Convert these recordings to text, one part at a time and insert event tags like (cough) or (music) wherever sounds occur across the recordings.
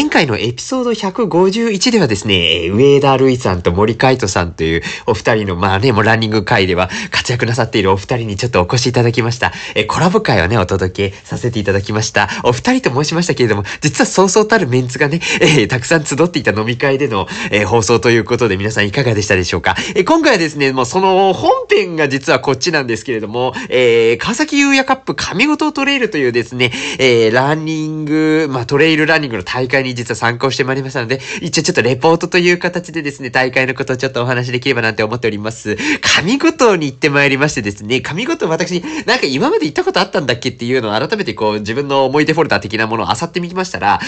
前回のエピソード151ではですね、上田るいさんと森海人さんというお二人の、まあね、もうランニング会では活躍なさっているお二人にちょっとお越しいただきました。えコラボ会をね、お届けさせていただきました。お二人と申しましたけれども、実はそうそうたるメンツがね、えー、たくさん集っていた飲み会での、えー、放送ということで皆さんいかがでしたでしょうか。え今回はですね、もうその本編が実はこっちなんですけれども、えー、川崎優也カップ神ごとトレイルというですね、えー、ランニング、まあトレイルランニングの大会に実は参考してまいりましたので、一応ちょっとレポートという形でですね、大会のことをちょっとお話できればなんて思っております。神ごとに行ってまいりましてですね、神ごと私、なんか今まで行ったことあったんだっけっていうのを改めてこう自分の思い出フォルダ的なものを漁ってみましたら、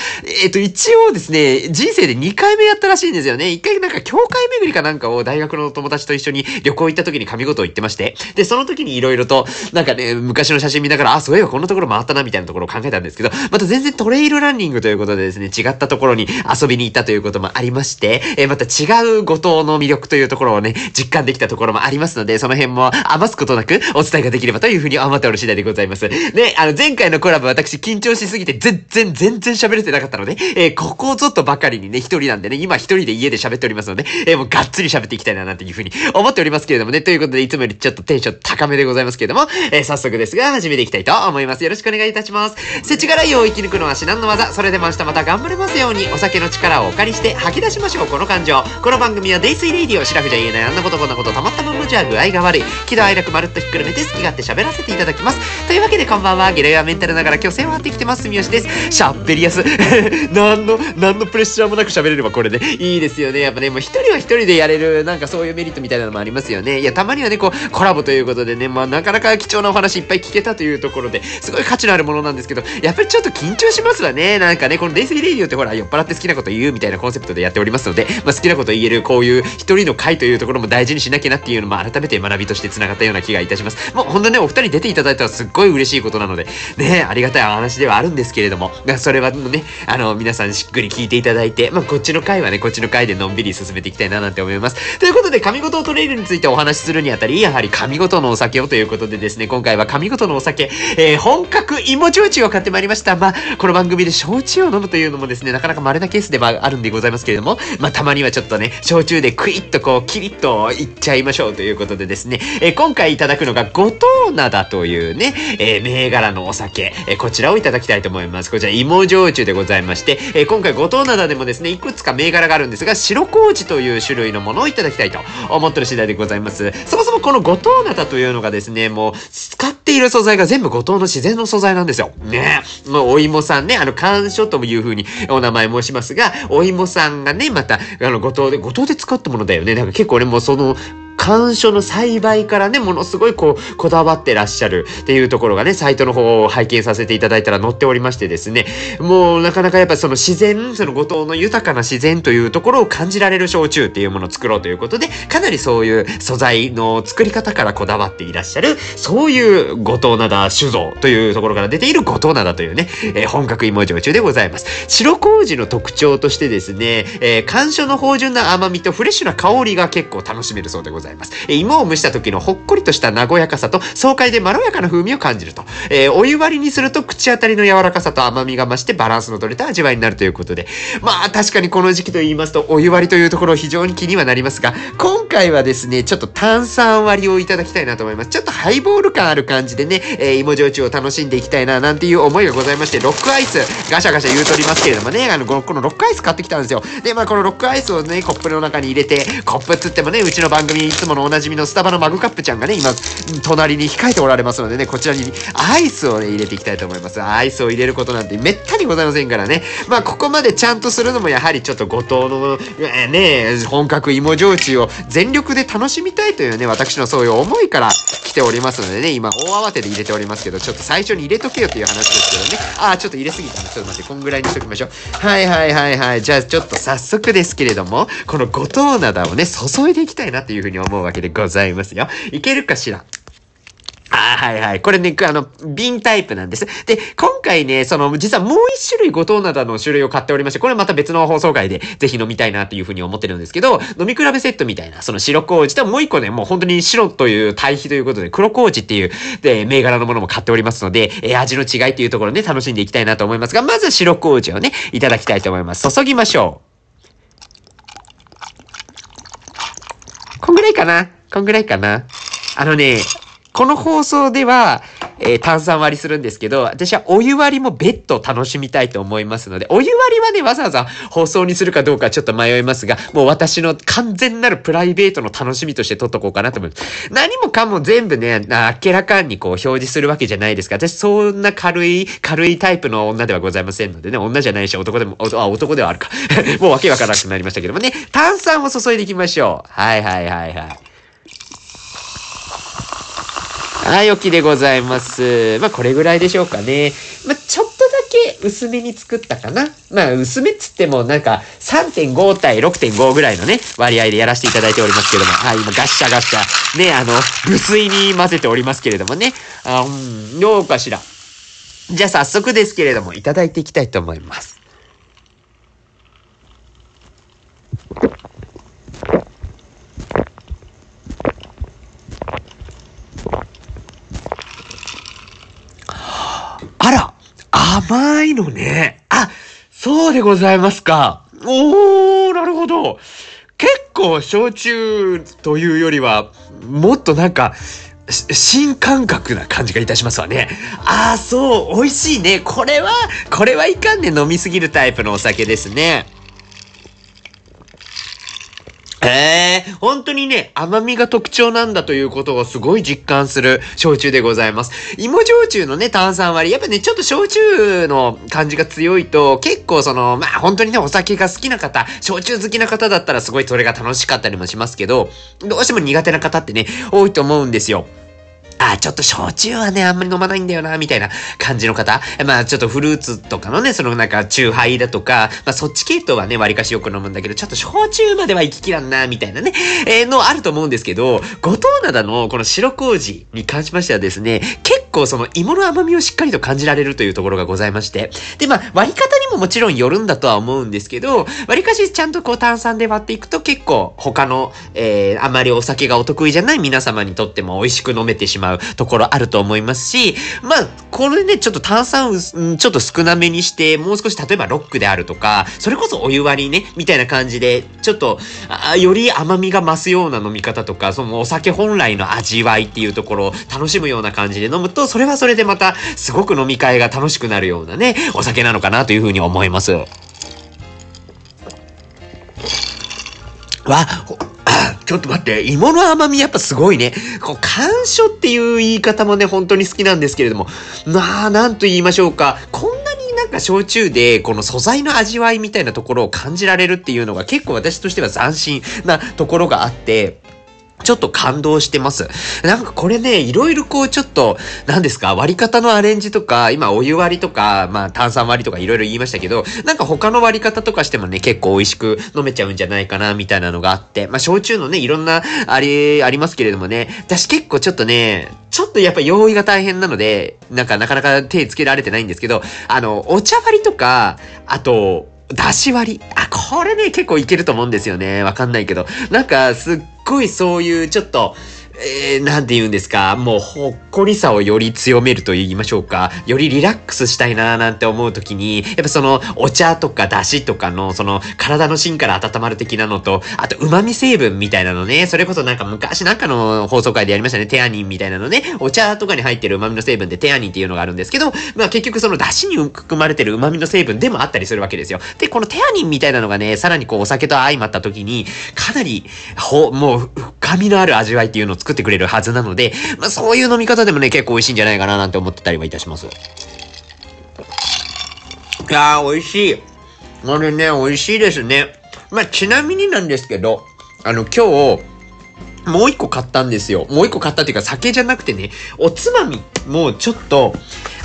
えっ、ー、と一応ですね、人生で2回目やったらしいんですよね。1回なんか教会巡りかなんかを大学の友達と一緒に旅行行った時に神ごとを言ってまして、で、その時に色々と、なんかね、昔の写真見ながら、あ、そういえばこんなところ回ったなみたいなところを考えたんですけど、また全然トレイルランニングということでですね、違違ったところに遊びに行ったということもありまして、えー、また違う五島の魅力というところをね、実感できたところもありますので、その辺も余すことなくお伝えができればというふうに思っておる次第でございます。で、あの、前回のコラボ私緊張しすぎて全然全然喋れてなかったので、えー、ここぞとばかりにね、一人なんでね、今一人で家で喋っておりますので、えー、もうがっつり喋っていきたいななんていうふうに思っておりますけれどもね、ということでいつもよりちょっとテンション高めでございますけれども、えー、早速ですが始めていきたいと思います。よろしくお願いいたします。世知辛いを生き抜くのは至難の業。それでも明日また頑張れますように、お酒の力をお借りして吐き出しましょう、この感情。この番組はデイスイレイディオ、シラフじゃ言えないあんなことこんなことたまったまんまじゃ具合が悪い。喜怒哀楽まるっとひっくるめて好き勝手喋らせていただきます。というわけでこんばんは、ゲレアメンタルながら虚勢を張ってきてます、三好です。喋りやす。(laughs) 何の、何のプレッシャーもなく喋れればこれでいいですよね。やっぱね、もう一人は一人でやれる、なんかそういうメリットみたいなのもありますよね。いや、たまにはね、こう、コラボということでね、まあなかなか貴重なお話いっぱい聞けたというところで、すごい価値のあるものなんですけど、やっぱりちょっと緊張しますわね。なんかね、このデイスリーレディオってほら、酔っ払って好きなこと言うみたいなコンセプトでやっておりますので、まあ好きなこと言える、こういう一人の回というところも大事にしなきゃなっていうのも改めて学びとして繋がったような気がいたします。もう本当ね、お二人出ていただいたらすっごい嬉しいことなので、ね、ありがたいお話ではあるんですけれども、それはね、あの、皆さんしっくり聞いていただいて、まあこっちの回はね、こっちの回でのんびり進めていきたいななんて思います。ということで、神事をトレイルについてお話しするにあたり、やはり神事のお酒をということでですね、今回は神事のお酒、えー、本格芋焼酎を買ってまいりました。まあ、この番組で焼酎を飲むというのもですね、なかなか稀なケースではあるんでございますけれども、まあ、たまにはちょっとね、焼酎でクイッとこう、キリッといっちゃいましょうということでですね、えー、今回いただくのが、五島灘というね、えー、銘柄のお酒、えー、こちらをいただきたいと思います。こちら、芋焼酎でございまして、えー、今回五島灘でもですね、いくつか銘柄があるんですが、白麹という種類のものをいただきたいと思ってる次第でございます。そもそもこの五島灘というのがですね、もう、使っている素材が全部五島の自然の素材なんですよ。ねもうお芋さんね、あの、甘書という風にお名前申しますが、お芋さんがね、また、あの、五島で、五島で使ったものだよね。なんか結構俺、もその、甘蔗の栽培からね、ものすごいこう、こだわってらっしゃるっていうところがね、サイトの方を拝見させていただいたら載っておりましてですね、もうなかなかやっぱその自然、その五島の豊かな自然というところを感じられる焼酎っていうものを作ろうということで、かなりそういう素材の作り方からこだわっていらっしゃる、そういう五島灘酒造というところから出ている五島灘というね、えー、本格芋焼酎でございます。白麹の特徴としてですね、えー、甘蔗の芳醇な甘みとフレッシュな香りが結構楽しめるそうでございます。います。え芋を蒸した時のほっこりとした和やかさと爽快でまろやかな風味を感じると。えー、お湯割りにすると口当たりの柔らかさと甘みが増してバランスの取れた味わいになるということで。まあ確かにこの時期と言いますとお湯割りというところ非常に気にはなりますが、今回はですね、ちょっと炭酸割りをいただきたいなと思います。ちょっとハイボール感ある感じでね、えー、芋焼酎を楽しんでいきたいななんていう思いがございまして、ロックアイス、ガシャガシャ言うとりますけれどもね、あの、このロックアイス買ってきたんですよ。で、まあこのロックアイスをね、コップの中に入れて、コップっつってもね、うちの番組つもの同じみのスタバのマグカップちゃんがね、今、隣に控えておられますのでね、こちらにアイスをね、入れていきたいと思います。アイスを入れることなんてめったにございませんからね。まあ、ここまでちゃんとするのもやはりちょっと五島の、えー、ね、本格芋焼酎を全力で楽しみたいというね、私のそういう思いから来ておりますのでね、今、大慌てで入れておりますけど、ちょっと最初に入れとけよっていう話ですけどね。あー、ちょっと入れすぎた。ちょっと待って、こんぐらいにしときましょう。はいはいはいはい。じゃあ、ちょっと早速ですけれども、この五島灘をね、注いでいきたいなっていうふうに思思うわけでございますよ。いけるかしら？あはいはい。これね、あの、瓶タイプなんです。で、今回ね、その、実はもう一種類五島灘の種類を買っておりまして、これまた別の放送回でぜひ飲みたいなっていうふうに思ってるんですけど、飲み比べセットみたいな、その白麹ともう一個ね、もう本当に白という対比ということで、黒麹っていう、で、銘柄のものも買っておりますので、え、味の違いっていうところね、楽しんでいきたいなと思いますが、まず白麹をね、いただきたいと思います。注ぎましょう。こんぐらいかな。こんぐらいかな。あのね、この放送では、えー、炭酸割りするんですけど、私はお湯割りも別途楽しみたいと思いますので、お湯割りはね、わざわざ放送にするかどうかちょっと迷いますが、もう私の完全なるプライベートの楽しみとして撮っとこうかなと思います。何もかも全部ね、明らかにこう表示するわけじゃないですか。私そんな軽い、軽いタイプの女ではございませんのでね、女じゃないし男でも、あ、男ではあるか。(laughs) もうわけわからなくなりましたけどもね、炭酸を注いでいきましょう。はいはいはいはい。はい、おきでございます。まあ、これぐらいでしょうかね。まあ、ちょっとだけ薄めに作ったかな。まあ、薄めっつってもなんか3.5対6.5ぐらいのね、割合でやらせていただいておりますけども。はい、今ガッシャガッシャ、ね、あの、無水に混ぜておりますけれどもね。あ、うん、どうかしら。じゃあ早速ですけれども、いただいていきたいと思います。あら甘いのね。あ、そうでございますか。おー、なるほど。結構焼酎というよりは、もっとなんか、新感覚な感じがいたしますわね。ああ、そう、美味しいね。これは、これはいかんね飲みすぎるタイプのお酒ですね。ええー、本当にね、甘みが特徴なんだということをすごい実感する焼酎でございます。芋焼酎のね、炭酸割り、やっぱね、ちょっと焼酎の感じが強いと、結構その、まあ本当にね、お酒が好きな方、焼酎好きな方だったらすごいそれが楽しかったりもしますけど、どうしても苦手な方ってね、多いと思うんですよ。あ、ちょっと焼酎はね、あんまり飲まないんだよな、みたいな感じの方。まあ、ちょっとフルーツとかのね、そのなんか、酎ハイだとか、まあ、そっち系統はね、割かしよく飲むんだけど、ちょっと焼酎までは行ききらんな、みたいなね、えー、のあると思うんですけど、五島灘のこの白麹に関しましてはですね、結構その芋の甘みをしっかりと感じられるというところがございまして。で、まあ、割り方にももちろんよるんだとは思うんですけど、割りかしちゃんとこう炭酸で割っていくと結構他の、えー、あまりお酒がお得意じゃない皆様にとっても美味しく飲めてしまうところあると思いますし、まあ、これね、ちょっと炭酸、ちょっと少なめにして、もう少し例えばロックであるとか、それこそお湯割りね、みたいな感じで、ちょっと、あより甘みが増すような飲み方とか、そのお酒本来の味わいっていうところを楽しむような感じで飲むと、それはそれでまた、すごく飲み会が楽しくなるようなね、お酒なのかなというふうに思います。わ、(coughs) ちょっと待って、芋の甘みやっぱすごいね。こう、甘所っていう言い方もね、本当に好きなんですけれども、まあ、なんと言いましょうか。こんなになんか焼酎で、この素材の味わいみたいなところを感じられるっていうのが結構私としては斬新なところがあって、ちょっと感動してます。なんかこれね、いろいろこうちょっと、何ですか、割り方のアレンジとか、今お湯割りとか、まあ炭酸割りとかいろいろ言いましたけど、なんか他の割り方とかしてもね、結構美味しく飲めちゃうんじゃないかな、みたいなのがあって、まあ焼酎のね、いろんな、あれ、ありますけれどもね、私結構ちょっとね、ちょっとやっぱ用意が大変なので、なんかなかなか手つけられてないんですけど、あの、お茶割りとか、あと、出し割り。あ、これね、結構いけると思うんですよね。わかんないけど。なんか、すっごいそういうちょっと、えー、なんて言うんですか、もうほっこりさをより強めると言いましょうか、よりリラックスしたいなーなんて思う時に、やっぱそのお茶とか出汁とかのその体の芯から温まる的なのと、あと旨味成分みたいなのね、それこそなんか昔なんかの放送回でやりましたね、テアニンみたいなのね、お茶とかに入ってる旨味の成分でテアニンっていうのがあるんですけど、まあ結局その出汁に含まれてる旨味の成分でもあったりするわけですよ。で、このテアニンみたいなのがね、さらにこうお酒と相まった時に、かなり、ほ、もう深みのある味わいっていうのを作作ってくれるはずなので、まあそういう飲み方でもね、結構美味しいんじゃないかななんて思ってたりはいたします。いやー、美味しい。これね、美味しいですね。まあちなみになんですけど、あの今日、もう一個買ったんですよ。もう一個買ったっていうか酒じゃなくてね、おつまみもうちょっと、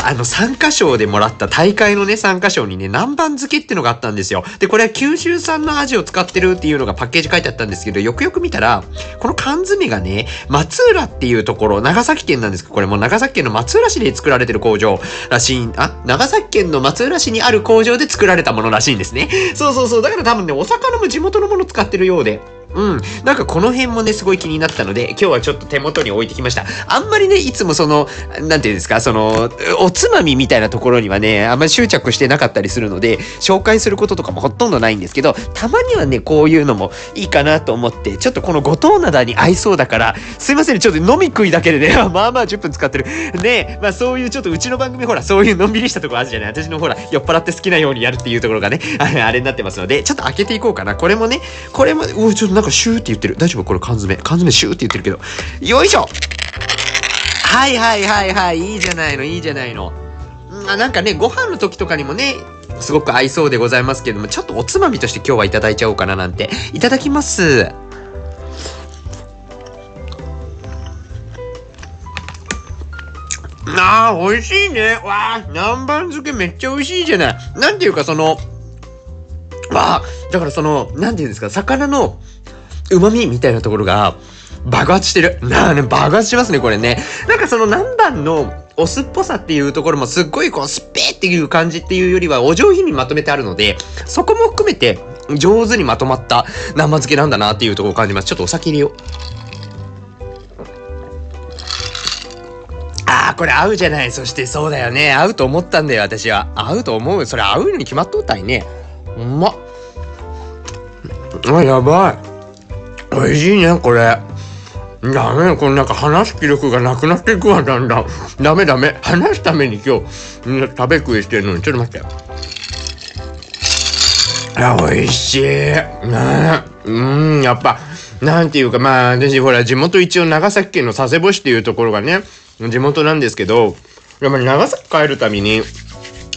あの、参加賞でもらった大会のね、参加賞にね、南蛮漬けってのがあったんですよ。で、これは九州産のアジを使ってるっていうのがパッケージ書いてあったんですけど、よくよく見たら、この缶詰がね、松浦っていうところ、長崎県なんですけど、これも長崎県の松浦市で作られてる工場らしい、あ、長崎県の松浦市にある工場で作られたものらしいんですね。そうそうそう。だから多分ね、お魚も地元のもの使ってるようで。うん。なんかこの辺もね、すごい気になったので、今日はちょっと手元に置いてきました。あんまりね、いつもその、なんていうんですか、その、おつまみみたいなところにはね、あんまり執着してなかったりするので、紹介することとかもほとんどないんですけど、たまにはね、こういうのもいいかなと思って、ちょっとこの五島灘に合いそうだから、すいません、ねちょっと飲み食いだけでね、(laughs) まあまあ10分使ってる。ね、まあそういうちょっとうちの番組ほら、そういうのんびりしたとこあるじゃない。私のほら、酔っ払って好きなようにやるっていうところがね、(laughs) あれになってますので、ちょっと開けていこうかな。これもね、これも、うちょっとなんかシューって言ってる。大丈夫？これ缶詰。缶詰シューって言ってるけど。よいしょはいはいはいはい。いいじゃないの、いいじゃないの。あなんかね、ご飯の時とかにもね、すごく合いそうでございますけれども、ちょっとおつまみとして今日はいただいちゃおうかななんて。いただきます。あー、美味しいね。わあ、南蛮漬けめっちゃ美味しいじゃない。なんていうかその、わあ、だからその、なんていうんですか、魚の旨味みたいなところが爆発してる。なあね、爆発しますね、これね。なんかその南蛮のお酢っぽさっていうところもすっごいこう、スッペーっていう感じっていうよりはお上品にまとめてあるので、そこも含めて上手にまとまった南蛮漬けなんだなっていうところを感じます。ちょっとお酒入れよう。ああ、これ合うじゃない。そしてそうだよね。合うと思ったんだよ、私は。合うと思う。それ合うのに決まっとったいね。うまっ。あ、やばい。美味しいね、これ。ダメこれなんか話す気力がなくなっていくわ、だんだん。ダメダメ。話すために今日、食べ食いしてるのに、ちょっと待って。あ、美味しい。ねうん、やっぱ、なんていうか、まあ、私、ほら、地元一応長崎県の佐世保市っていうところがね、地元なんですけど、やっぱり長崎帰るたびに、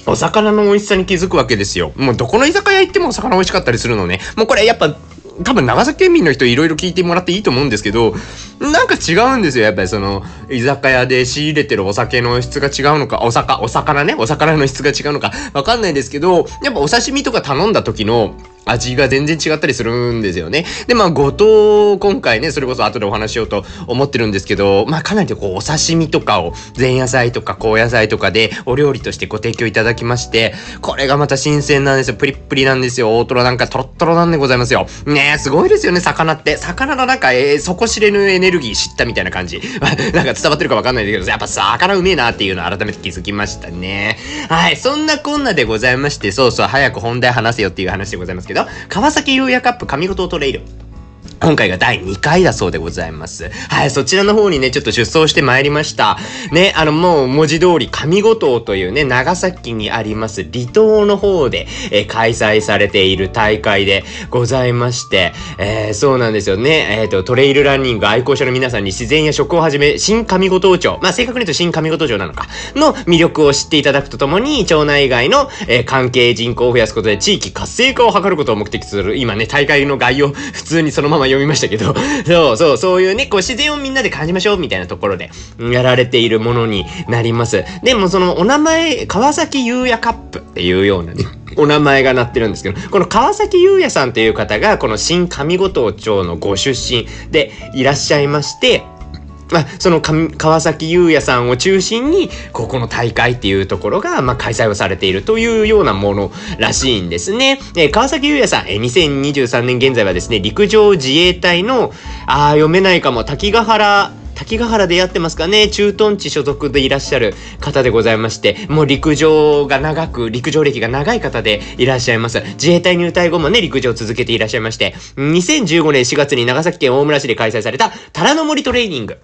お魚の美味しさに気づくわけですよ。もうどこの居酒屋行ってもお魚美味しかったりするのね。もうこれやっぱ多分長崎県民の人いろいろ聞いてもらっていいと思うんですけど、なんか違うんですよ。やっぱりその、居酒屋で仕入れてるお酒の質が違うのか、お魚、お魚ね、お魚の質が違うのか、わかんないですけど、やっぱお刺身とか頼んだ時の、味が全然違ったりするんですよね。で、まあ、ごと、今回ね、それこそ後でお話しようと思ってるんですけど、まあ、かなりこう、お刺身とかを前夜祭とか高野菜とかでお料理としてご提供いただきまして、これがまた新鮮なんですよ。プリップリなんですよ。大トロなんかトロットロなんでございますよ。ねえ、すごいですよね、魚って。魚のなんか、えー、底知れぬエネルギー知ったみたいな感じ。(laughs) なんか伝わってるかわかんないけど、やっぱ魚うめえなっていうのを改めて気づきましたね。はい、そんなこんなでございまして、そうそう、早く本題話せよっていう話でございますけど、川崎優也カップ神事トレイル。今回が第2回だそうでございます。はい、そちらの方にね、ちょっと出走してまいりました。ね、あの、もう文字通り上五島というね、長崎にあります離島の方で、えー、開催されている大会でございまして、えー、そうなんですよね。えっ、ー、と、トレイルランニング愛好者の皆さんに自然や食をはじめ、新上五島町、まあ、正確に言うと新上五島町なのか、の魅力を知っていただくとともに、町内外の、え関係人口を増やすことで地域活性化を図ることを目的とする、今ね、大会の概要、普通にそのまま読みましたけど、(laughs) そうそう、そういうね、こう自然をみんなで感じましょうみたいなところで、やられているものになります。でもそのお名前、川崎優也カップっていうようなね、(laughs) お名前がなってるんですけど、この川崎優也さんという方が、この新上五島町のご出身でいらっしゃいまして、まあ、その川崎優也さんを中心に、ここの大会っていうところが、まあ、開催をされているというようなものらしいんですね。えー、川崎優也さん、えー、2023年現在はですね、陸上自衛隊の、ああ、読めないかも、滝ヶ原、滝ヶ原でやってますかね駐屯地所属でいらっしゃる方でございまして、もう陸上が長く、陸上歴が長い方でいらっしゃいます。自衛隊入隊後もね、陸上を続けていらっしゃいまして、2015年4月に長崎県大村市で開催された、虎の森トレーニング。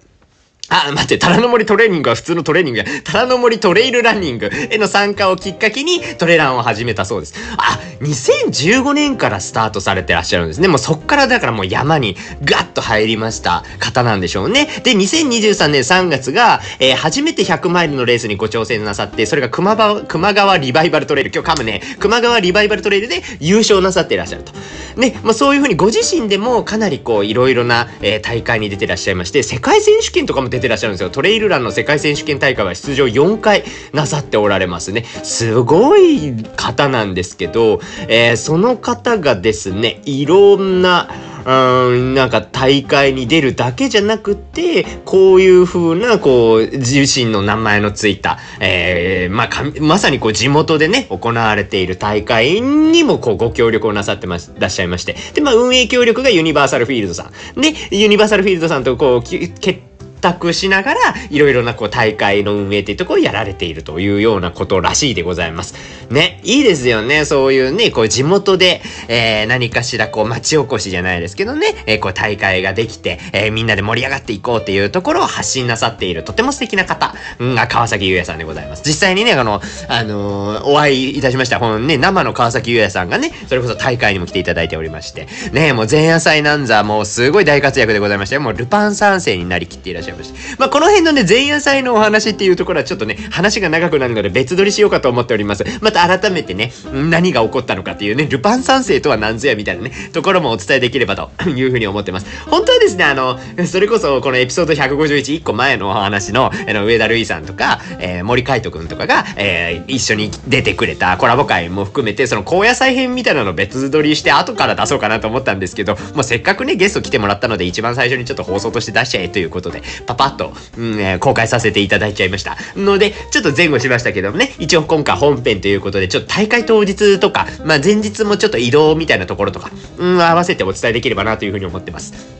あ、待って、虎の森トレーニングは普通のトレーニングや。虎の森トレイルランニングへの参加をきっかけにトレランを始めたそうです。あ、2015年からスタートされてらっしゃるんですね。もうそっからだからもう山にガッと入りました方なんでしょうね。で、2023年3月が、えー、初めて100マイルのレースにご挑戦なさって、それが熊川、熊川リバイバルトレイル。今日噛むね。熊川リバイバルトレイルで優勝なさっていらっしゃると。ね、まあそういうふうにご自身でもかなりこういろいろな、えー、大会に出てらっしゃいまして、世界選手権とかも出出てらっしゃるんですよ。トレイルランの世界選手権大会は出場4回なさっておられますね。すごい方なんですけど、えー、その方がですね、いろんな、うん、なんか大会に出るだけじゃなくて、こういう風な、こう、自身の名前のついた、えー、まあ、まさにこう地元でね、行われている大会にもこうご協力をなさってまし、らっしゃいまして。で、まあ、運営協力がユニバーサルフィールドさん。で、ユニバーサルフィールドさんとこう、決託しながら、いろいろなこう大会の運営っていうところをやられているというようなことらしいでございます。ね、いいですよね。そういうね、こう地元で、えー、何かしらこう町おこしじゃないですけどね、えー、こう大会ができて、えー、みんなで盛り上がっていこうっていうところを発信なさっているとても素敵な方が川崎優也さんでございます。実際にね、あの、あのー、お会いいたしました。ほんね、生の川崎優也さんがね、それこそ大会にも来ていただいておりまして、ね、もう前夜祭なんざもうすごい大活躍でございまして、もうルパン三世になりきっていらっしゃちゃいまして、まあこの辺のね、前夜祭のお話っていうところはちょっとね、話が長くなるので別撮りしようかと思っております。また改めてね、何が起こったのかっていうね、ルパン三世とは何ぞやみたいなね、ところもお伝えできればと (coughs) いうふうに思ってます。本当はですね、あの、それこそこのエピソード151、1個前のお話の、あの、上田瑠衣さんとか、えー、森海斗くんとかが、えー、一緒に出てくれたコラボ会も含めて、その高野菜編みたいなの別撮りして後から出そうかなと思ったんですけど、もうせっかくね、ゲスト来てもらったので一番最初にちょっと放送として出しちゃえということで、パパッと、うんえー、公開させていただいちゃいました。ので、ちょっと前後しましたけどもね、一応今回本編ということで、ちょっと大会当日とか、まあ前日もちょっと移動みたいなところとか、うん、合わせてお伝えできればなというふうに思ってます。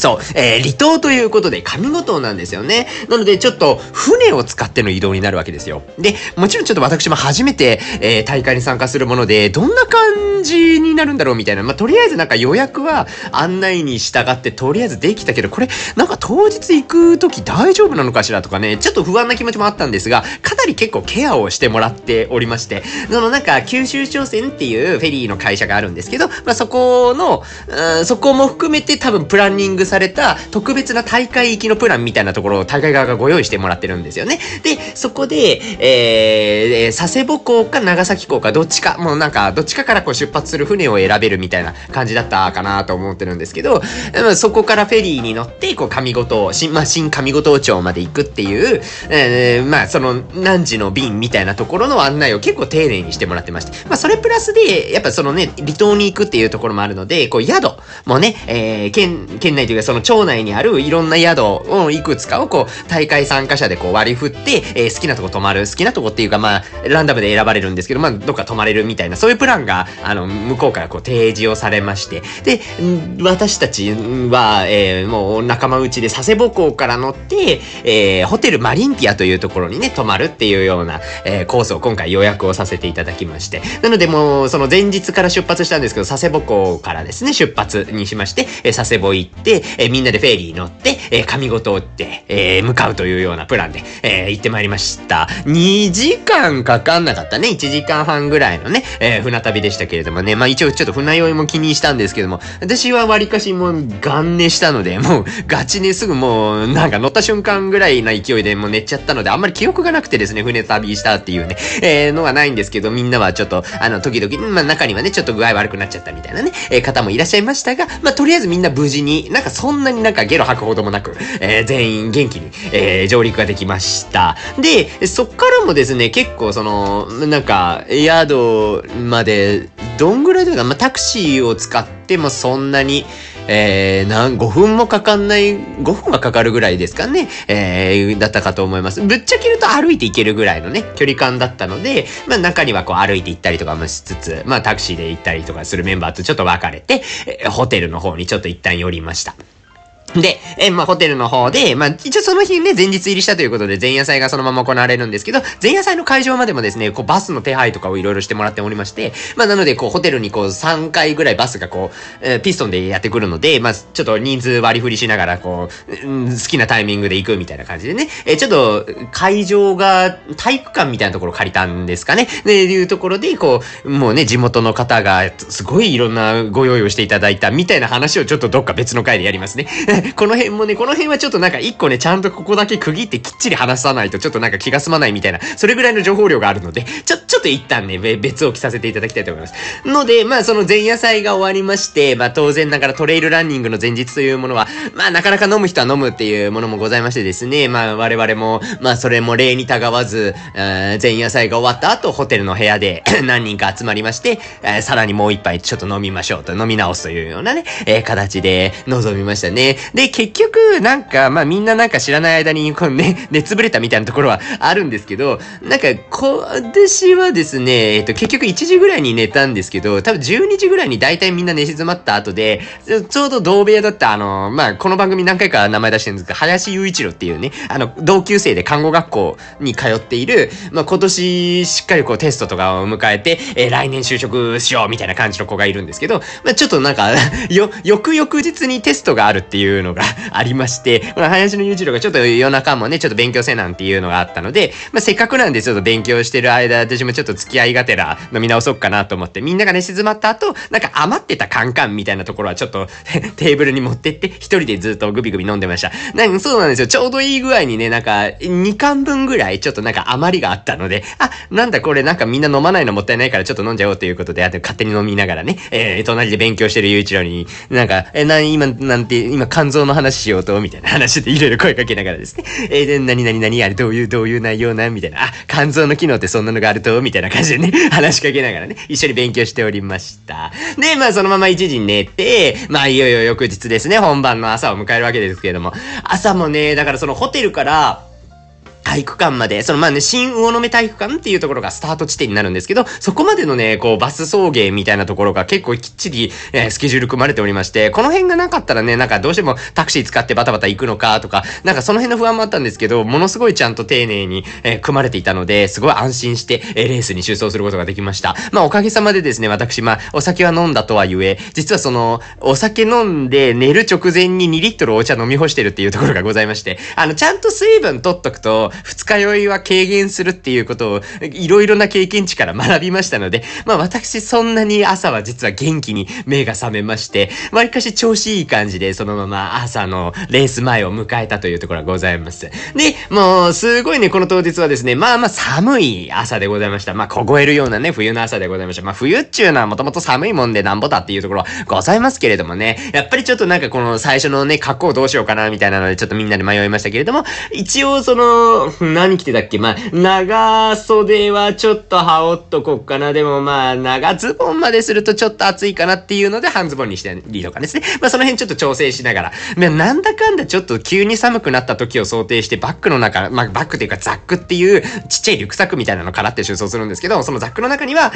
そう、えー、離島ということで上五島なんですよね。なのでちょっと船を使っての移動になるわけですよ。で、もちろんちょっと私も初めて、えー、大会に参加するもので、どんな感じになるんだろうみたいな。まあ、とりあえずなんか予約は案内に従ってとりあえずできたけど、これなんか当日行く時大丈夫なのかしらとかね、ちょっと不安な気持ちもあったんですが、かなり結構ケアをしてもらっておりまして、そのなんか九州商船っていうフェリーの会社があるんですけど、まあ、そこの、うん、そこも含めて多分プランニングされた特別な大会行きのプランみたいなところを大会側がご用意してもらってるんですよね。で、そこで、えー、佐世保港か長崎港かどっちか、もうなんかどっちかからこう出発する船を選べるみたいな感じだったかなと思ってるんですけど、そこからフェリーに乗って、こう上五島、新、まあ、新上五島町まで行くっていう、えー、まあその何時の便みたいなところの案内を結構丁寧にしてもらってまして、まあそれプラスで、やっぱそのね、離島に行くっていうところもあるので、こう宿もね、えー、県、県内というかその町内にあるいろんな宿をいくつかをこう、大会参加者でこう割り振って、えー、好きなとこ泊まる、好きなとこっていうかまあ、ランダムで選ばれるんですけど、まあ、どっか泊まれるみたいな、そういうプランが、あの、向こうからこう提示をされまして、で、私たちは、えー、もう仲間内で佐世保港から乗って、えー、ホテルマリンピアというところにね、泊まるっていうような、えー、コースを今回予約をさせていただきまして、なのでもう、その前日から出発したんですけど、佐世保港からですね、出発にしまして、えー、佐世保行って、え、みんなでフェリー乗って、えー、上五島って、え、向かうというようなプランで、え、行ってまいりました。2時間かかんなかったね。1時間半ぐらいのね、え、船旅でしたけれどもね。まあ一応ちょっと船酔いも気にしたんですけども、私は割かしもう元寝したので、もうガチ寝すぐもうなんか乗った瞬間ぐらいな勢いでもう寝ちゃったので、あんまり記憶がなくてですね、船旅したっていうね、えー、のがないんですけど、みんなはちょっと、あの、時々、まあ中にはね、ちょっと具合悪くなっちゃったみたいなね、えー、方もいらっしゃいましたが、まあとりあえずみんな無事に、なんかそんなになんかゲロ吐くほどもなく、えー、全員元気に、えー、上陸ができました。で、そっからもですね、結構その、なんか、宿まで、どんぐらいというか、まあ、タクシーを使ってもそんなに、えー、なん、5分もかかんない、5分はかかるぐらいですかね、えー、だったかと思います。ぶっちゃけると歩いて行けるぐらいのね、距離感だったので、まあ中にはこう歩いて行ったりとかもしつつ、まあタクシーで行ったりとかするメンバーとちょっと別れて、えー、ホテルの方にちょっと一旦寄りました。で、えまあ、ホテルの方で、まあ、一応その日ね、前日入りしたということで、前夜祭がそのまま行われるんですけど、前夜祭の会場までもですね、こう、バスの手配とかをいろいろしてもらっておりまして、まあ、なので、こう、ホテルにこう、3回ぐらいバスがこう、えー、ピストンでやってくるので、まあ、ちょっと人数割り振りしながら、こう、うん、好きなタイミングで行くみたいな感じでね、えー、ちょっと、会場が体育館みたいなところ借りたんですかね、で、いうところで、こう、もうね、地元の方が、すごいいろんなご用意をしていただいたみたいな話をちょっとどっか別の回でやりますね。(laughs) この辺もね、この辺はちょっとなんか一個ね、ちゃんとここだけ区切ってきっちり話さないとちょっとなんか気が済まないみたいな、それぐらいの情報量があるので、ちょ、ちょっと一旦ね、別置きさせていただきたいと思います。ので、まあその前夜祭が終わりまして、まあ当然ながらトレイルランニングの前日というものは、まあなかなか飲む人は飲むっていうものもございましてですね、まあ我々も、まあそれも例にたがわず、前夜祭が終わった後、ホテルの部屋で (coughs) 何人か集まりまして、え、さらにもう一杯ちょっと飲みましょうと、飲み直すというようなね、えー、形で臨みましたね。で、結局、なんか、まあみんななんか知らない間に、このね、(laughs) 熱ぶれたみたいなところはあるんですけど、なんか、こ、私はですね、えっと、結局1時ぐらいに寝たんですけど、多分12時ぐらいに大体みんな寝静まった後で、ちょうど同部屋だったあの、まあ、この番組何回か名前出してるんですけど、林雄一郎っていうね、あの、同級生で看護学校に通っている、まあ、今年しっかりこうテストとかを迎えて、えー、来年就職しようみたいな感じの子がいるんですけど、まあ、ちょっとなんか (laughs) よ、翌々日にテストがあるっていうのがありまして、(laughs) まあ、林の雄一郎がちょっと夜中もね、ちょっと勉強せなんていうのがあったので、まあ、せっかくなんでちょっと勉強してる間、私もちょっと付き合いがてら飲み直そうかなと思って、みんながね、静まった後、なんか余ってたカンカンみたいなところはちょっと (laughs) テーブルに持ってって、一人でずっとグビグビ飲んでました。なんかそうなんですよ。ちょうどいい具合にね、なんか、2缶分ぐらいちょっとなんか余りがあったので、あ、なんだこれなんかみんな飲まないのもったいないからちょっと飲んじゃおうということで、あと勝手に飲みながらね、えー、隣で勉強してるゆういちろに、なんか、え、な、今、なんて、今肝臓の話しようと、みたいな話でいろいろ声かけながらですね、えー、で、何々何あれどういう、どういう内容なみたいな、あ、肝臓の機能ってそんなのがあると、みたいな感じでね、話しかけながらね、一緒に勉強しておりました。で、まあそのまま1時に寝て、まあいよいよ翌日ですね、本番の朝を迎えるわけですけれども、朝もね、だからそのホテルから、体育館まで、そのまあね、新魚の目体育館っていうところがスタート地点になるんですけど、そこまでのね、こう、バス送迎みたいなところが結構きっちり、えー、スケジュール組まれておりまして、この辺がなかったらね、なんかどうしてもタクシー使ってバタバタ行くのかとか、なんかその辺の不安もあったんですけど、ものすごいちゃんと丁寧に、えー、組まれていたので、すごい安心して、えー、レースに出走することができました。まあおかげさまでですね、私、まあお酒は飲んだとはゆえ、実はその、お酒飲んで寝る直前に2リットルお茶飲み干してるっていうところがございまして、あの、ちゃんと水分取っとくと、二日酔いは軽減するっていうことを、いろいろな経験値から学びましたので、まあ私そんなに朝は実は元気に目が覚めまして、わりかし調子いい感じで、そのまま朝のレース前を迎えたというところがございます。で、もう、すごいね、この当日はですね、まあまあ寒い朝でございました。まあ凍えるようなね、冬の朝でございました。まあ冬っちゅうのはもともと寒いもんでなんぼだっていうところはございますけれどもね、やっぱりちょっとなんかこの最初のね、格好どうしようかなみたいなのでちょっとみんなで迷いましたけれども、一応その、(laughs) 何着てたっけ？まあ、長袖はちょっと羽織っとこっかな。でもまあ、長ズボンまでするとちょっと暑いかなっていうので、半ズボンにしてりとかですね。まあ、その辺ちょっと調整しながら。まあ、なんだかんだちょっと急に寒くなった時を想定して、バッグの中、まあ、バッグっていうかザックっていうちっちゃいリュックサックみたいなのからって収装するんですけど、そのザックの中には、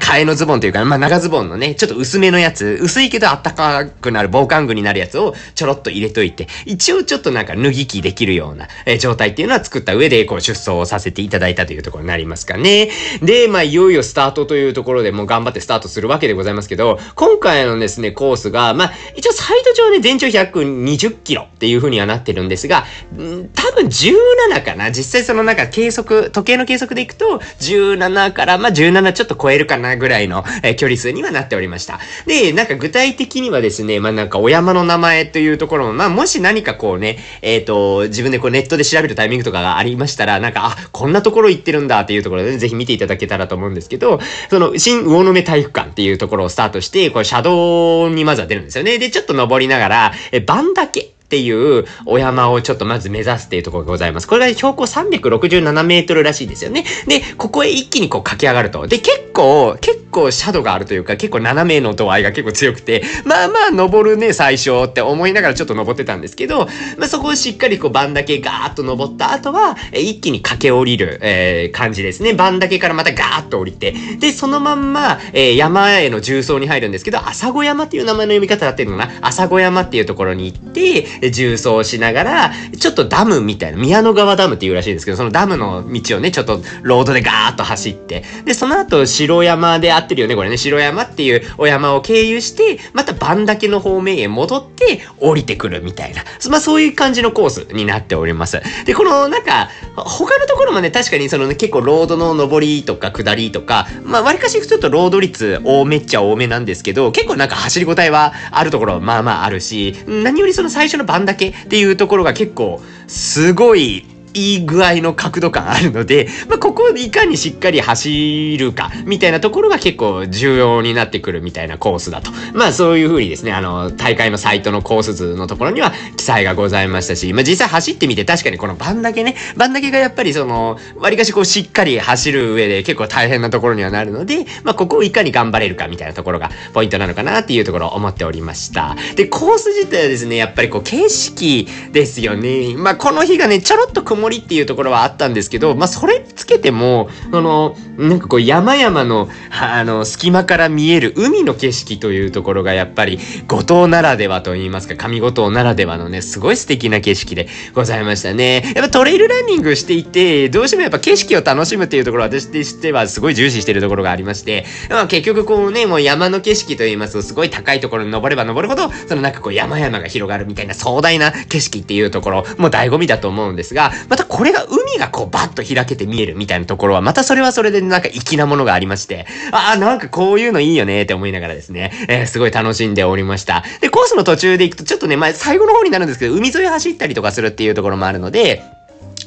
替えのズボンというか、まあ、長ズボンのね、ちょっと薄めのやつ、薄いけど暖かくなる防寒具になるやつをちょろっと入れといて、一応ちょっとなんか脱ぎ着できるような、えー、状態っていうのは作ってた上で、こう出走をさせていただいたというところになりますかね。で、まあ、いよいよスタートというところでもう頑張ってスタートするわけでございますけど、今回のですね、コースが、まあ、一応サイト上で全長120キロっていう風にはなってるんですが、ん多分17かな実際そのなんか計測、時計の計測でいくと、17からまあ17ちょっと超えるかなぐらいの、えー、距離数にはなっておりました。で、なんか具体的にはですね、まあなんかお山の名前というところも、まあもし何かこうね、えっ、ー、と、自分でこうネットで調べるタイミングとかがありましたら、なんか、あ、こんなところ行ってるんだっていうところで、ね、ぜひ見ていただけたらと思うんですけど、その、新魚の目体育館っていうところをスタートして、これ車道にまずは出るんですよね。で、ちょっと登りながら、え、番岳っていうお山をちょっとまず目指すっていうところがございます。これが標高367メートルらしいですよね。で、ここへ一気にこう駆け上がると。で、結構、結構シャドウがあるというか、結構斜めの度合いが結構強くて、まあまあ登るね、最初って思いながらちょっと登ってたんですけど、まあそこをしっかりこう番だけガーッと登った後は、一気に駆け下りる、えー、感じですね。番だけからまたガーッと降りて、で、そのまんま、えー、山への重走に入るんですけど、朝子山っていう名前の読み方だってるのかな？朝子山っていうところに行って、重走しながら、ちょっとダムみたいな、宮野川ダムっていうらしいんですけど、そのダムの道をね、ちょっとロードでガーッと走って、で、その後、城山で合ってるよね、これね、城山っていうお山を経由して、また番岳の方面へ戻って降りてくるみたいな、まあそういう感じのコースになっております。で、この、なんか、他のところもね、確かにそのね、結構ロードの上りとか下りとか、まあ、割かしちょっとロード率多めっちゃ多めなんですけど、結構なんか走りごたえはあるところまあまああるし、何よりその最初の番だけっていうところが結構、すごい、いい具合の角度感あるので、まあ、ここいかにしっかり走るか、みたいなところが結構重要になってくるみたいなコースだと。まあそういう風にですね、あの、大会のサイトのコース図のところには記載がございましたし、まあ実際走ってみて確かにこの番だけね、番だけがやっぱりその、割かしこうしっかり走る上で結構大変なところにはなるので、まあここをいかに頑張れるかみたいなところがポイントなのかなっていうところを思っておりました。で、コース自体はですね、やっぱりこう景色ですよね。まあこの日がね、ちょろっと曇りっていうところはあったんですけど、まあ、それつけても、あの、なんかこう山々の、あの、隙間から見える海の景色というところがやっぱり、五島ならではと言いますか、上五島ならではのね、すごい素敵な景色でございましたね。やっぱトレイルランニングしていて、どうしてもやっぱ景色を楽しむっていうところは私としてはすごい重視してるところがありまして、まあ、結局こうね、もう山の景色と言いますと、すごい高いところに登れば登るほど、そのなんかこう山々が広がるみたいな壮大な景色っていうところ、もう醍醐味だと思うんですが、ままたこれが海がこうバッと開けて見えるみたいなところは、またそれはそれでなんか粋なものがありまして、ああ、なんかこういうのいいよねって思いながらですね、えー、すごい楽しんでおりました。で、コースの途中で行くとちょっとね、まあ、最後の方になるんですけど、海沿い走ったりとかするっていうところもあるので、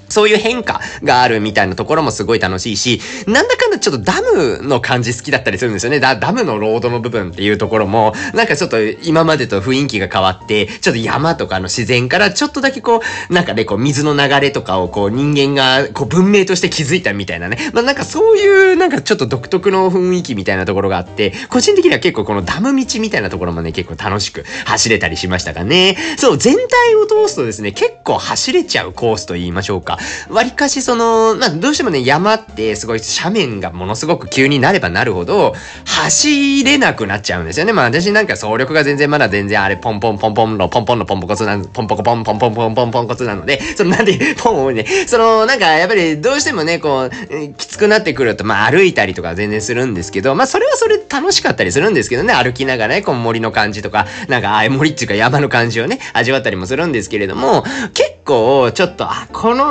そういう変化があるみたいなところもすごい楽しいし、なんだかんだちょっとダムの感じ好きだったりするんですよね。ダダムのロードの部分っていうところも、なんかちょっと今までと雰囲気が変わって、ちょっと山とかの自然からちょっとだけこう、なんかね、こう水の流れとかをこう人間がこう文明として気づいたみたいなね。まあなんかそういうなんかちょっと独特の雰囲気みたいなところがあって、個人的には結構このダム道みたいなところもね、結構楽しく走れたりしましたかね。そう、全体を通すとですね、結構走れちゃうコースと言いましょうか。割かしその、まあ、どうしてもね、山ってすごい斜面がものすごく急になればなるほど、走れなくなっちゃうんですよね。まあ、私なんか走力が全然まだ全然あれ、ポンポンポンポンのポンポンのポンポコツな、ポンポコポンポンポンポンポンポンコツなので、そのなんで、ポンをね、その、なんかやっぱりどうしてもね、こう、きつくなってくると、まあ、歩いたりとか全然するんですけど、まあ、それはそれ楽しかったりするんですけどね、歩きながらね、この森の感じとか、なんか、あ、森っていうか山の感じをね、味わったりもするんですけれども、結構、ちょっと、あ、この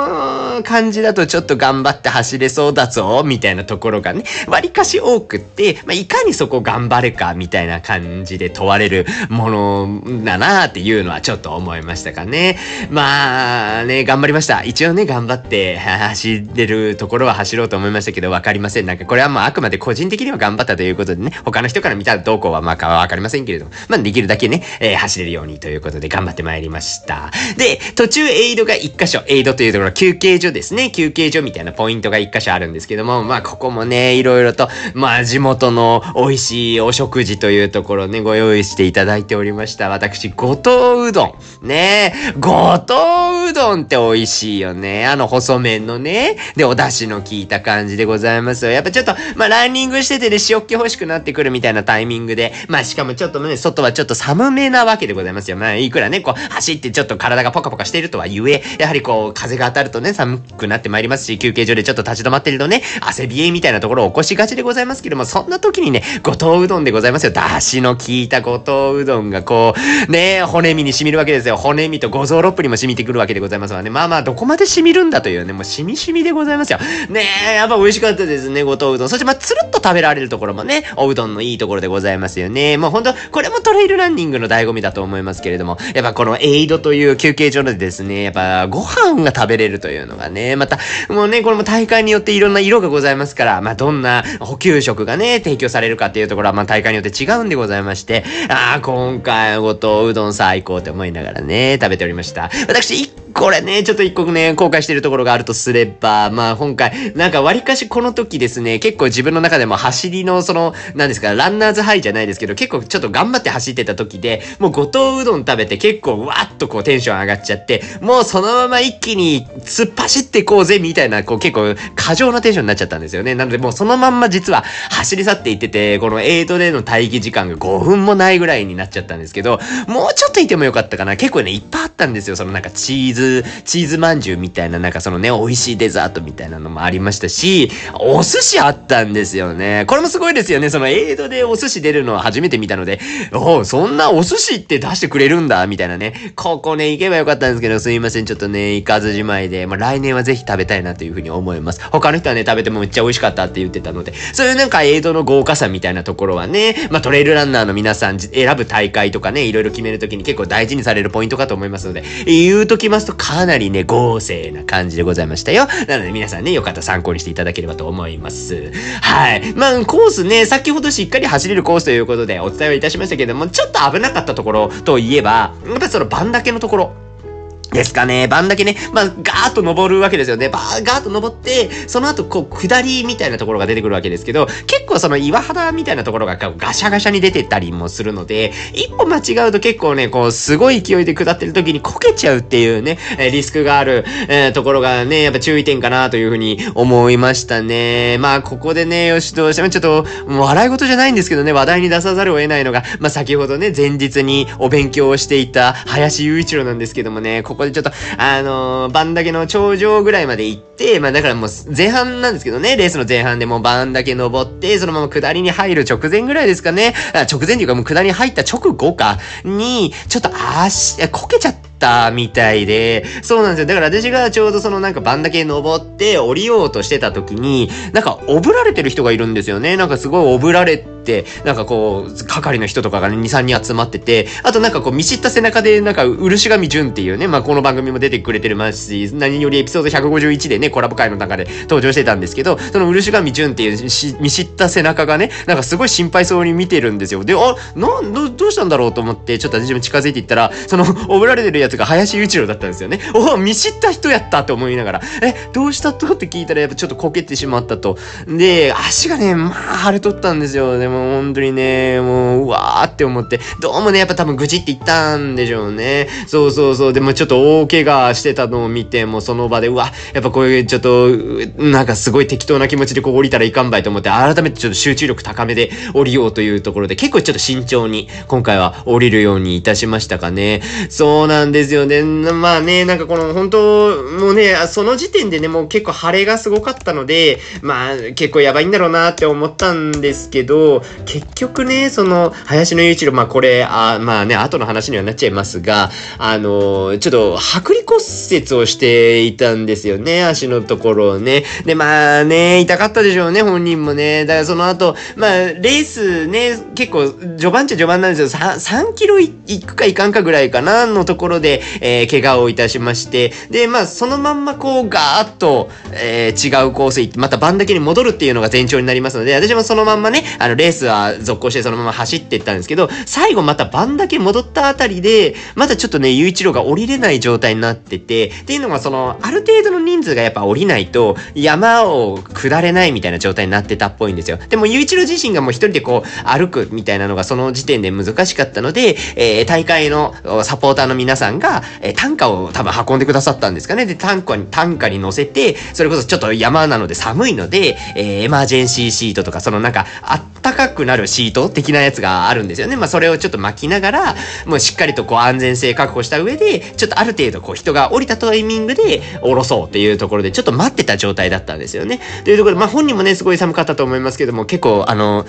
感じだとちょっと頑張って走れそうだぞ、みたいなところがね、割かし多くって、まあ、いかにそこ頑張るか、みたいな感じで問われるものだなっていうのはちょっと思いましたかね。まあね、頑張りました。一応ね、頑張って走れるところは走ろうと思いましたけど、わかりません。なんかこれはもうあくまで個人的には頑張ったということでね、他の人から見たらどうこうはまあわかりませんけれども、まあできるだけね、えー、走れるようにということで頑張ってまいりました。で、途中エイドが1箇所、エイドというところ休憩所ですね。休憩所みたいなポイントが1箇所あるんですけども、まあここもね、いろいろと、まあ地元の美味しいお食事というところね、ご用意していただいておりました。私、五島うどん。ね五島うどんって美味しいよね。あの細麺のね。で、お出汁の効いた感じでございますよ。やっぱちょっと、まあランニングしててね、塩気欲しくなってくるみたいなタイミングで、まあしかもちょっとね、外はちょっと寒めなわけでございますよ。まあいくらね、こう、走ってちょっと体がポカポカしているとはゆえ、やはりこう、風が当たるとね、寒くなってまいりますし、休憩所でちょっと立ち止まってるとね、汗びえみたいなところを起こしがちでございますけども、そんな時にね、五島うどんでございますよ。だしの効いた五島うどんがこう、ね、骨身に染みるわけですよ。骨身と五臓六腑にも染みてくるわけでございますわね。まあまあ、どこまで染みるんだというね、もう染み染みでございますよ。ねえ、やっぱ美味しかったですね、五島うどん。そしてまあ、つるっと食べられるところもね、おうどんのいいところでございますよね。もうほんと、これもトレイルランニングの醍醐味だと思いますけれども、やっぱこのエイドという休憩所でですね、やっぱご飯が食べれるとというのがね、また、もうね、これも大会によっていろんな色がございますから、まあどんな補給食がね、提供されるかっていうところは、まあ大会によって違うんでございまして、ああ、今回ごとうどん最高って思いながらね、食べておりました。私、これね、ちょっと一個ね、後悔してるところがあるとすれば、まあ今回、なんか割かしこの時ですね、結構自分の中でも走りのその、何ですか、ランナーズハイじゃないですけど、結構ちょっと頑張って走ってた時で、もう五島うどん食べて結構わーっとこうテンション上がっちゃって、もうそのまま一気に突っ走ってこうぜみたいな、こう結構過剰なテンションになっちゃったんですよね。なのでもうそのまんま実は走り去っていってて、このエイトでの待機時間が5分もないぐらいになっちゃったんですけど、もうちょっといてもよかったかな。結構ね、いっぱいあったんですよ。そのなんかチーズ、チーズまんじゅうみたいな、なんかそのね、美味しいデザートみたいなのもありましたし、お寿司あったんですよね。これもすごいですよね。そのエイドでお寿司出るのは初めて見たので、おそんなお寿司って出してくれるんだ、みたいなね。ここね、行けばよかったんですけど、すいません。ちょっとね、行かずじまいで、でまあ、来年はぜひ食べたいなというふうに思います。他の人はね、食べてもめっちゃ美味しかったって言ってたので、そういうなんかエイドの豪華さみたいなところはね、まあ、トレイルランナーの皆さん選ぶ大会とかね、いろいろ決めるときに結構大事にされるポイントかと思いますので、言うときますとかなりね、豪勢な感じでございましたよ。なので皆さんね、よかったら参考にしていただければと思います。はい。まあ、コースね、先ほどしっかり走れるコースということでお伝えはいたしましたけども、ちょっと危なかったところといえば、やっぱりその番だけのところ。ですかね。番だけね、まあ、ガーッと登るわけですよね。バーガーッと登って、その後、こう、下りみたいなところが出てくるわけですけど、結構その岩肌みたいなところがガシャガシャに出てたりもするので、一歩間違うと結構ね、こう、すごい勢いで下ってる時にこけちゃうっていうね、えリスクがある、えー、ところがね、やっぱ注意点かなというふうに思いましたね。まあ、ここでね、よし、どうしてもちょっと、もう笑い事じゃないんですけどね、話題に出さざるを得ないのが、まあ、先ほどね、前日にお勉強をしていた林雄一郎なんですけどもね、ここでちょっと、あのー、バンだけの頂上ぐらいまで行って、まあだからもう前半なんですけどね、レースの前半でもうバンだけ登って、そのまま下りに入る直前ぐらいですかね、あ直前っていうかもう下りに入った直後か、に、ちょっと足、こけちゃって、たみたいで、そうなんですよ。だから私がちょうどそのなんか番だけ登って降りようとしてた時に、なんかおぶられてる人がいるんですよね。なんかすごいおぶられて、なんかこう、係の人とかがね、2、3人集まってて、あとなんかこう、見知った背中で、なんか、漆神淳っていうね、まあこの番組も出てくれてるますし、何よりエピソード151でね、コラボ会の中で登場してたんですけど、その漆神淳っていう見知った背中がね、なんかすごい心配そうに見てるんですよ。で、あ、なん、ど、どうしたんだろうと思って、ちょっと私も近づいていったら、その、おぶられてるやつが林一郎だったんですよね。お見知った人やったと思いながら、え、どうしたと？って聞いたらやっぱちょっとこけてしまったと。で、足がね、まあ腫れとったんですよ。でも本当にね、もう、うわーって思って、どうもね、やっぱ多分愚痴って言ったんでしょうね。そうそうそう。でもちょっと大怪我してたのを見て、もうその場で、うわ、やっぱこういうちょっと、なんかすごい適当な気持ちでこう降りたらいかんばいと思って、改めてちょっと集中力高めで降りようというところで、結構ちょっと慎重に今回は降りるようにいたしましたかね。そうなんですよね。まあね、なんかこの本当、もうね、その時点でね、もう結構晴れがすごかったので、まあ結構やばいんだろうなって思ったんですけど、結局ね、その、林の雄一郎、まあこれ、あまあね、後の話にはなっちゃいますが、あの、ちょっと、剥離骨折をしていたんですよね、足のところをね。で、まあね、痛かったでしょうね、本人もね。だからその後、まあ、レースね、結構、序盤っちゃ序盤なんですよ。3, 3キロ行くか行かんかぐらいかな、のところで、えー、怪我をいたしまして、で、まあ、そのまんまこう、ガーッと、えー、違うコース行って、また番だけに戻るっていうのが前兆になりますので、私もそのまんまね、あの、レースは続行してそのまま走っていったんですけど、最後また番だけ戻ったあたりで、まだちょっとね、雄一郎が降りれない状態になってて、っていうのがその、ある程度の人数がやっぱ降りないと、山を下れないみたいな状態になってたっぽいんですよ。でも、雄一郎自身がもう一人でこう、歩くみたいなのがその時点で難しかったので、えー、大会のサポーターの皆さんが、えー、単価を多分運んでくださったんですかね。で、単価に、単価に乗せて、それこそちょっと山なので寒いので、えー、エマージェンシーシートとか、そのなんか、あったかくなるシート的なやつがあるんですよね。まあ、それをちょっと巻きながら、もうしっかりとこう安全性確保した上で、ちょっとある程度こう人が降りたタイミングで降ろそうっていうところで、ちょっと待ってた状態だったんですよね。というところで、まあ、本人もね、すごい寒かったと思いますけども、結構、あの、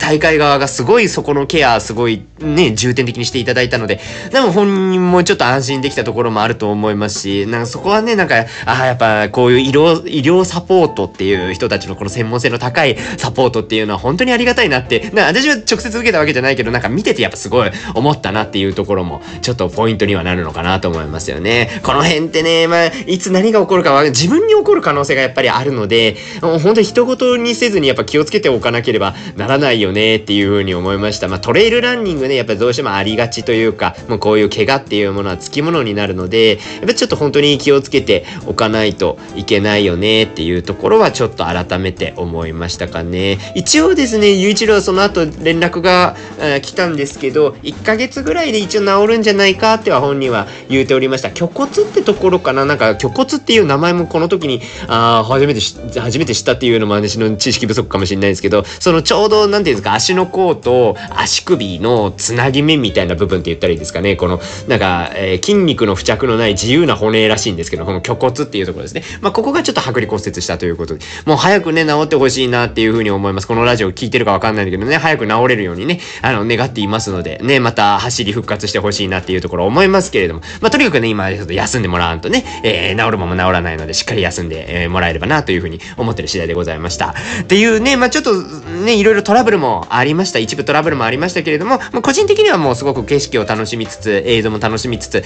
大会側がすごいそこのケア、すごいね、重点的にしていただいたので、でも本人もちょっと安心できたところもあると思いますし、なんかそこはね、なんか、ああ、やっぱこういう医療、医療サポートっていう人たちのこの専門性の高いサポートっていうのは本当にありがたいたいなって、な私は直接受けたわけじゃないけど、なんか見ててやっぱすごい思ったなっていうところも、ちょっとポイントにはなるのかなと思いますよね。この辺ってね、まあ、いつ何が起こるかは自分に起こる可能性がやっぱりあるので、本当に人事にせずにやっぱ気をつけておかなければならないよねっていうふうに思いました。まあ、トレイルランニングね、やっぱどうしてもありがちというか、もうこういう怪我っていうものはつきものになるので、やっぱちょっと本当に気をつけておかないといけないよねっていうところはちょっと改めて思いましたかね。一応ですね、雄一郎その後連絡が、えー来たんですけど、1ヶ月ぐらいで一応治るんじゃないかっては本人は言うておりました。虚骨ってところかな？なんか虚骨っていう名前もこの時に、あー初めて初めて知ったっていうのも私の知識不足かもしれないですけど、そのちょうど、なんていうんですか、足の甲と足首のつなぎ目みたいな部分って言ったらいいですかね？この、なんか、えー筋肉の付着のない自由な骨らしいんですけど、この虚骨っていうところですね。まあ、ここがちょっと剥離骨折したということで、もう早くね、治ってほしいなっていうふうに思います。このラジオ聞いてるかわかんないんだけどね、早く治れるようにね、あの、願っていますので、ね、また走り復活してほしいなっていうところ思いますけれども、まあ、とにかくね、今、ちょっと休んでもらわんとね、えー治るまま治らないので、しっかり休んで、えーもらえればなというふうに思ってる次第でございました。っていうね、まあ、ちょっとね、いろいろトラブルもありました。一部トラブルもありましたけれども、まあ、個人的にはもうすごく景色を楽しみつつ、映像も楽しみつつ、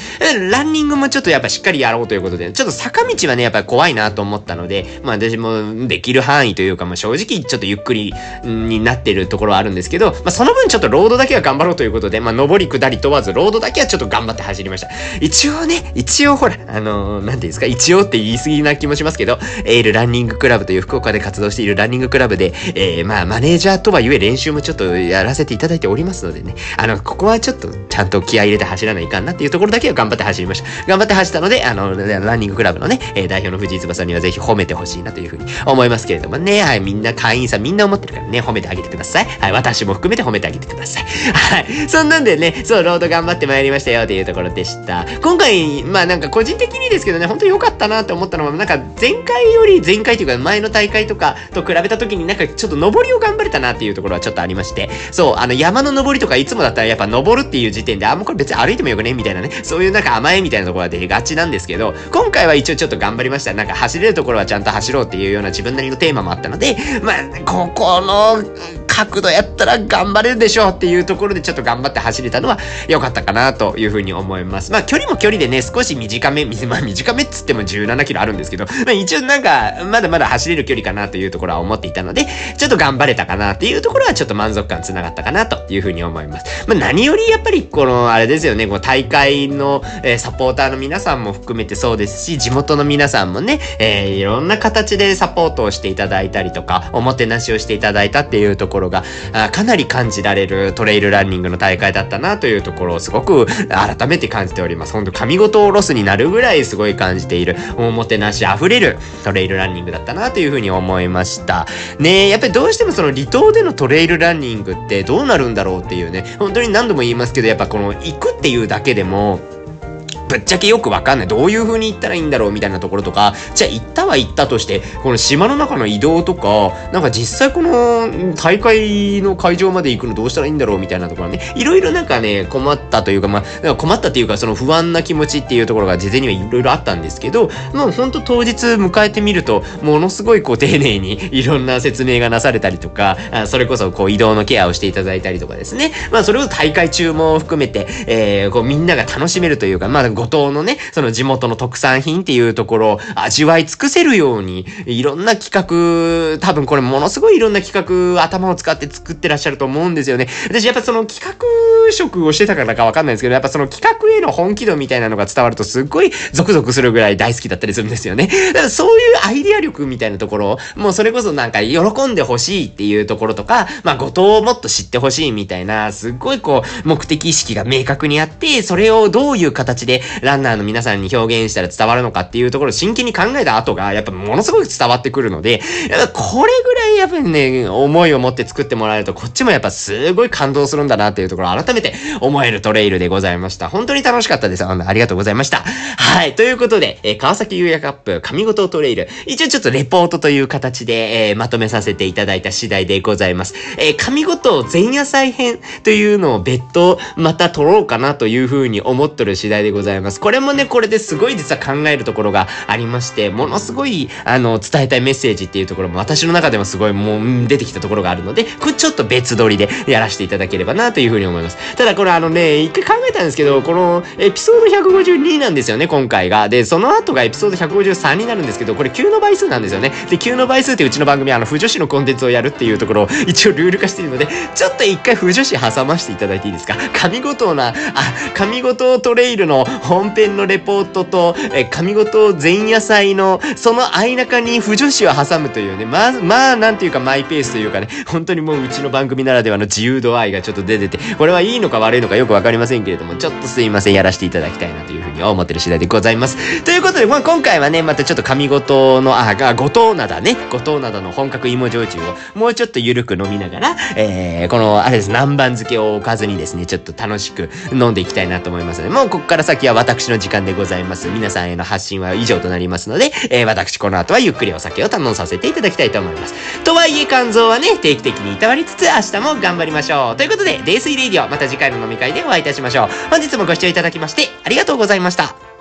ランニングもちょっとやっぱしっかりやろうということで、ちょっと坂道はね、やっぱり怖いなと思ったので、まあ私もできる範囲というか、まあ正直ちょっとゆっくりになっててるところはあるんですけど、まあその分ちょっとロードだけは頑張ろうということで、まあ上り下り問わず、ロードだけはちょっと頑張って走りました。一応ね、一応ほら、あのーなんていうんですか、一応って言い過ぎな気もしますけど、エールランニングクラブという福岡で活動しているランニングクラブで、えー、まあマネージャーとはゆえ練習もちょっとやらせていただいておりますのでね、あの、ここはちょっとちゃんと気合入れて走らないかんなっていうところだけは頑張って走りました。頑張って走ったので、あの、ランニングクラブのね、え代表の藤井翼さんにはぜひ褒めてほしいなというふうに思いますけれどもね、はい、みんな会員さんみんな思ってるからね、褒めてあげてください。はい、私も含めて褒めてあげてください。はい、そんなんでね、そう、ロード頑張ってまいりましたよというところでした。今回、まあなんか個人的にですけどね、本当に良かったなと思ったのは、なんか前回より前回というか前の大会とかと比べた時になんかちょっと登りを頑張れたなっていうところはちょっとありまして、そう、あの山の登りとかいつもだったらやっぱ登るっていう時点で、あ、もうこれ別に歩いてもよくねみたいなね、そういうなんか甘えみたいなところが出がちなんですけど、今回は一応ちょっと頑張りました。なんか走れるところはちゃんと走ろうっていうような自分なりのテーマもあったので、まあ、ここの角度やったら頑張れるでしょうっていうところでちょっと頑張って走れたのは良かったかなというふうに思います。まあ距離も距離でね、少し短め、まあ短めっつっても17キロあるんですけど、まあ一応なんか、まだまだ走れる距離かなというところは思っていたので、ちょっと頑張れたかなっていうところはちょっと満足感つながったかなというふうに思います。まあ何よりやっぱりこの、あれですよね、この大会の、えサポーターの皆さんも含めてそうですし、地元の皆さんもね、えーいろんな形でサポートをしていただいたりとか、おもてなしをしていただいたっていうところころが、あかなり感じられるトレイルランニングの大会だったなというところをすごく改めて感じております。本当神事をロスになるぐらいすごい感じている、おもてなし溢れるトレイルランニングだったなというふうに思いました。ねえ、やっぱりどうしてもその離島でのトレイルランニングってどうなるんだろうっていうね、本当に何度も言いますけど、やっぱこの行くっていうだけでも、ぶっちゃけよくわかんない。どういう風に行ったらいいんだろうみたいなところとか、じゃあ行ったは行ったとして、この島の中の移動とか、なんか実際この大会の会場まで行くのどうしたらいいんだろうみたいなところね、いろいろなんかね、困ったというか、まあ、か困ったっていうか、その不安な気持ちっていうところが事前にはいろいろあったんですけど、もうほんと当日迎えてみると、ものすごいこう丁寧にいろんな説明がなされたりとか、それこそこう移動のケアをしていただいたりとかですね、まあそれを大会中も含めて、えー、こうみんなが楽しめるというか、まあ五島のね、その地元の特産品っていうところを味わい尽くせるように、いろんな企画、多分これものすごいいろんな企画、頭を使って作ってらっしゃると思うんですよね。私やっぱその企画職をしてたからかわかんないんですけど、やっぱその企画への本気度みたいなのが伝わるとすっごいゾクゾクするぐらい大好きだったりするんですよね。だからそういうアイデア力みたいなところ、もうそれこそなんか喜んでほしいっていうところとか、まあ五島をもっと知ってほしいみたいな、すっごいこう目的意識が明確にあって、それをどういう形でランナーの皆さんに表現したら伝わるのかっていうところを真剣に考えた後が、やっぱものすごく伝わってくるので、これぐらいやっぱりね、思いを持って作ってもらえると、こっちもやっぱすごい感動するんだなっていうところを改めて思えるトレイルでございました。本当に楽しかったです。あありがとうございました。はい。ということで、えー川崎優也カップ神事トレイル、一応ちょっとレポートという形で、えーまとめさせていただいた次第でございます。えー神事前夜祭編というのを別途また撮ろうかなというふうに思っとる次第でございます。これもね、これですごい実は考えるところがありまして、ものすごい、あの、伝えたいメッセージっていうところも私の中でもすごいもう出てきたところがあるので、これちょっと別撮りでやらせていただければなというふうに思います。ただこれあのね、一回考えたんですけど、このエピソード152なんですよね、今今回が。で、その後がエピソード153になるんですけど、これ9の倍数なんですよね。で、9の倍数ってうちの番組、あの、不女子のコンテンツをやるっていうところを (laughs) 一応ルール化しているので、ちょっと一回不女子挟ましていただいていいですか？神ごとな、あ、神ごとトレイルの本編のレポートと、え、神ごと前夜祭の、その間中に不女子を挟むというね、まあ、まあ、なんていうかマイペースというかね、本当にもううちの番組ならではの自由度合いがちょっと出てて、これはいいのか悪いのかよくわかりませんけれども、ちょっとすいません、やらせていただきたいなというふうに思ってる次第でございます。ということで、まあ、今回はね、またちょっと神ごとの、あ、が、ごとなだね、ごとなだの本格芋焼酎をもうちょっとゆるく飲みながら、えー、この、あれです、南蛮漬けを置かずにですね、ちょっと楽しく飲んでいきたいなと思いますので、もうここから先は私の時間でございます。皆さんへの発信は以上となりますので、えー、私この後はゆっくりお酒を堪能させていただきたいと思います。とはいえ、肝臓はね、定期的にいたわりつつ、明日も頑張りましょう。ということで、泥酔レイディオ、また次回の飲み会でお会いいたしましょう。本日もご視聴いただきまして、ありがとうございました。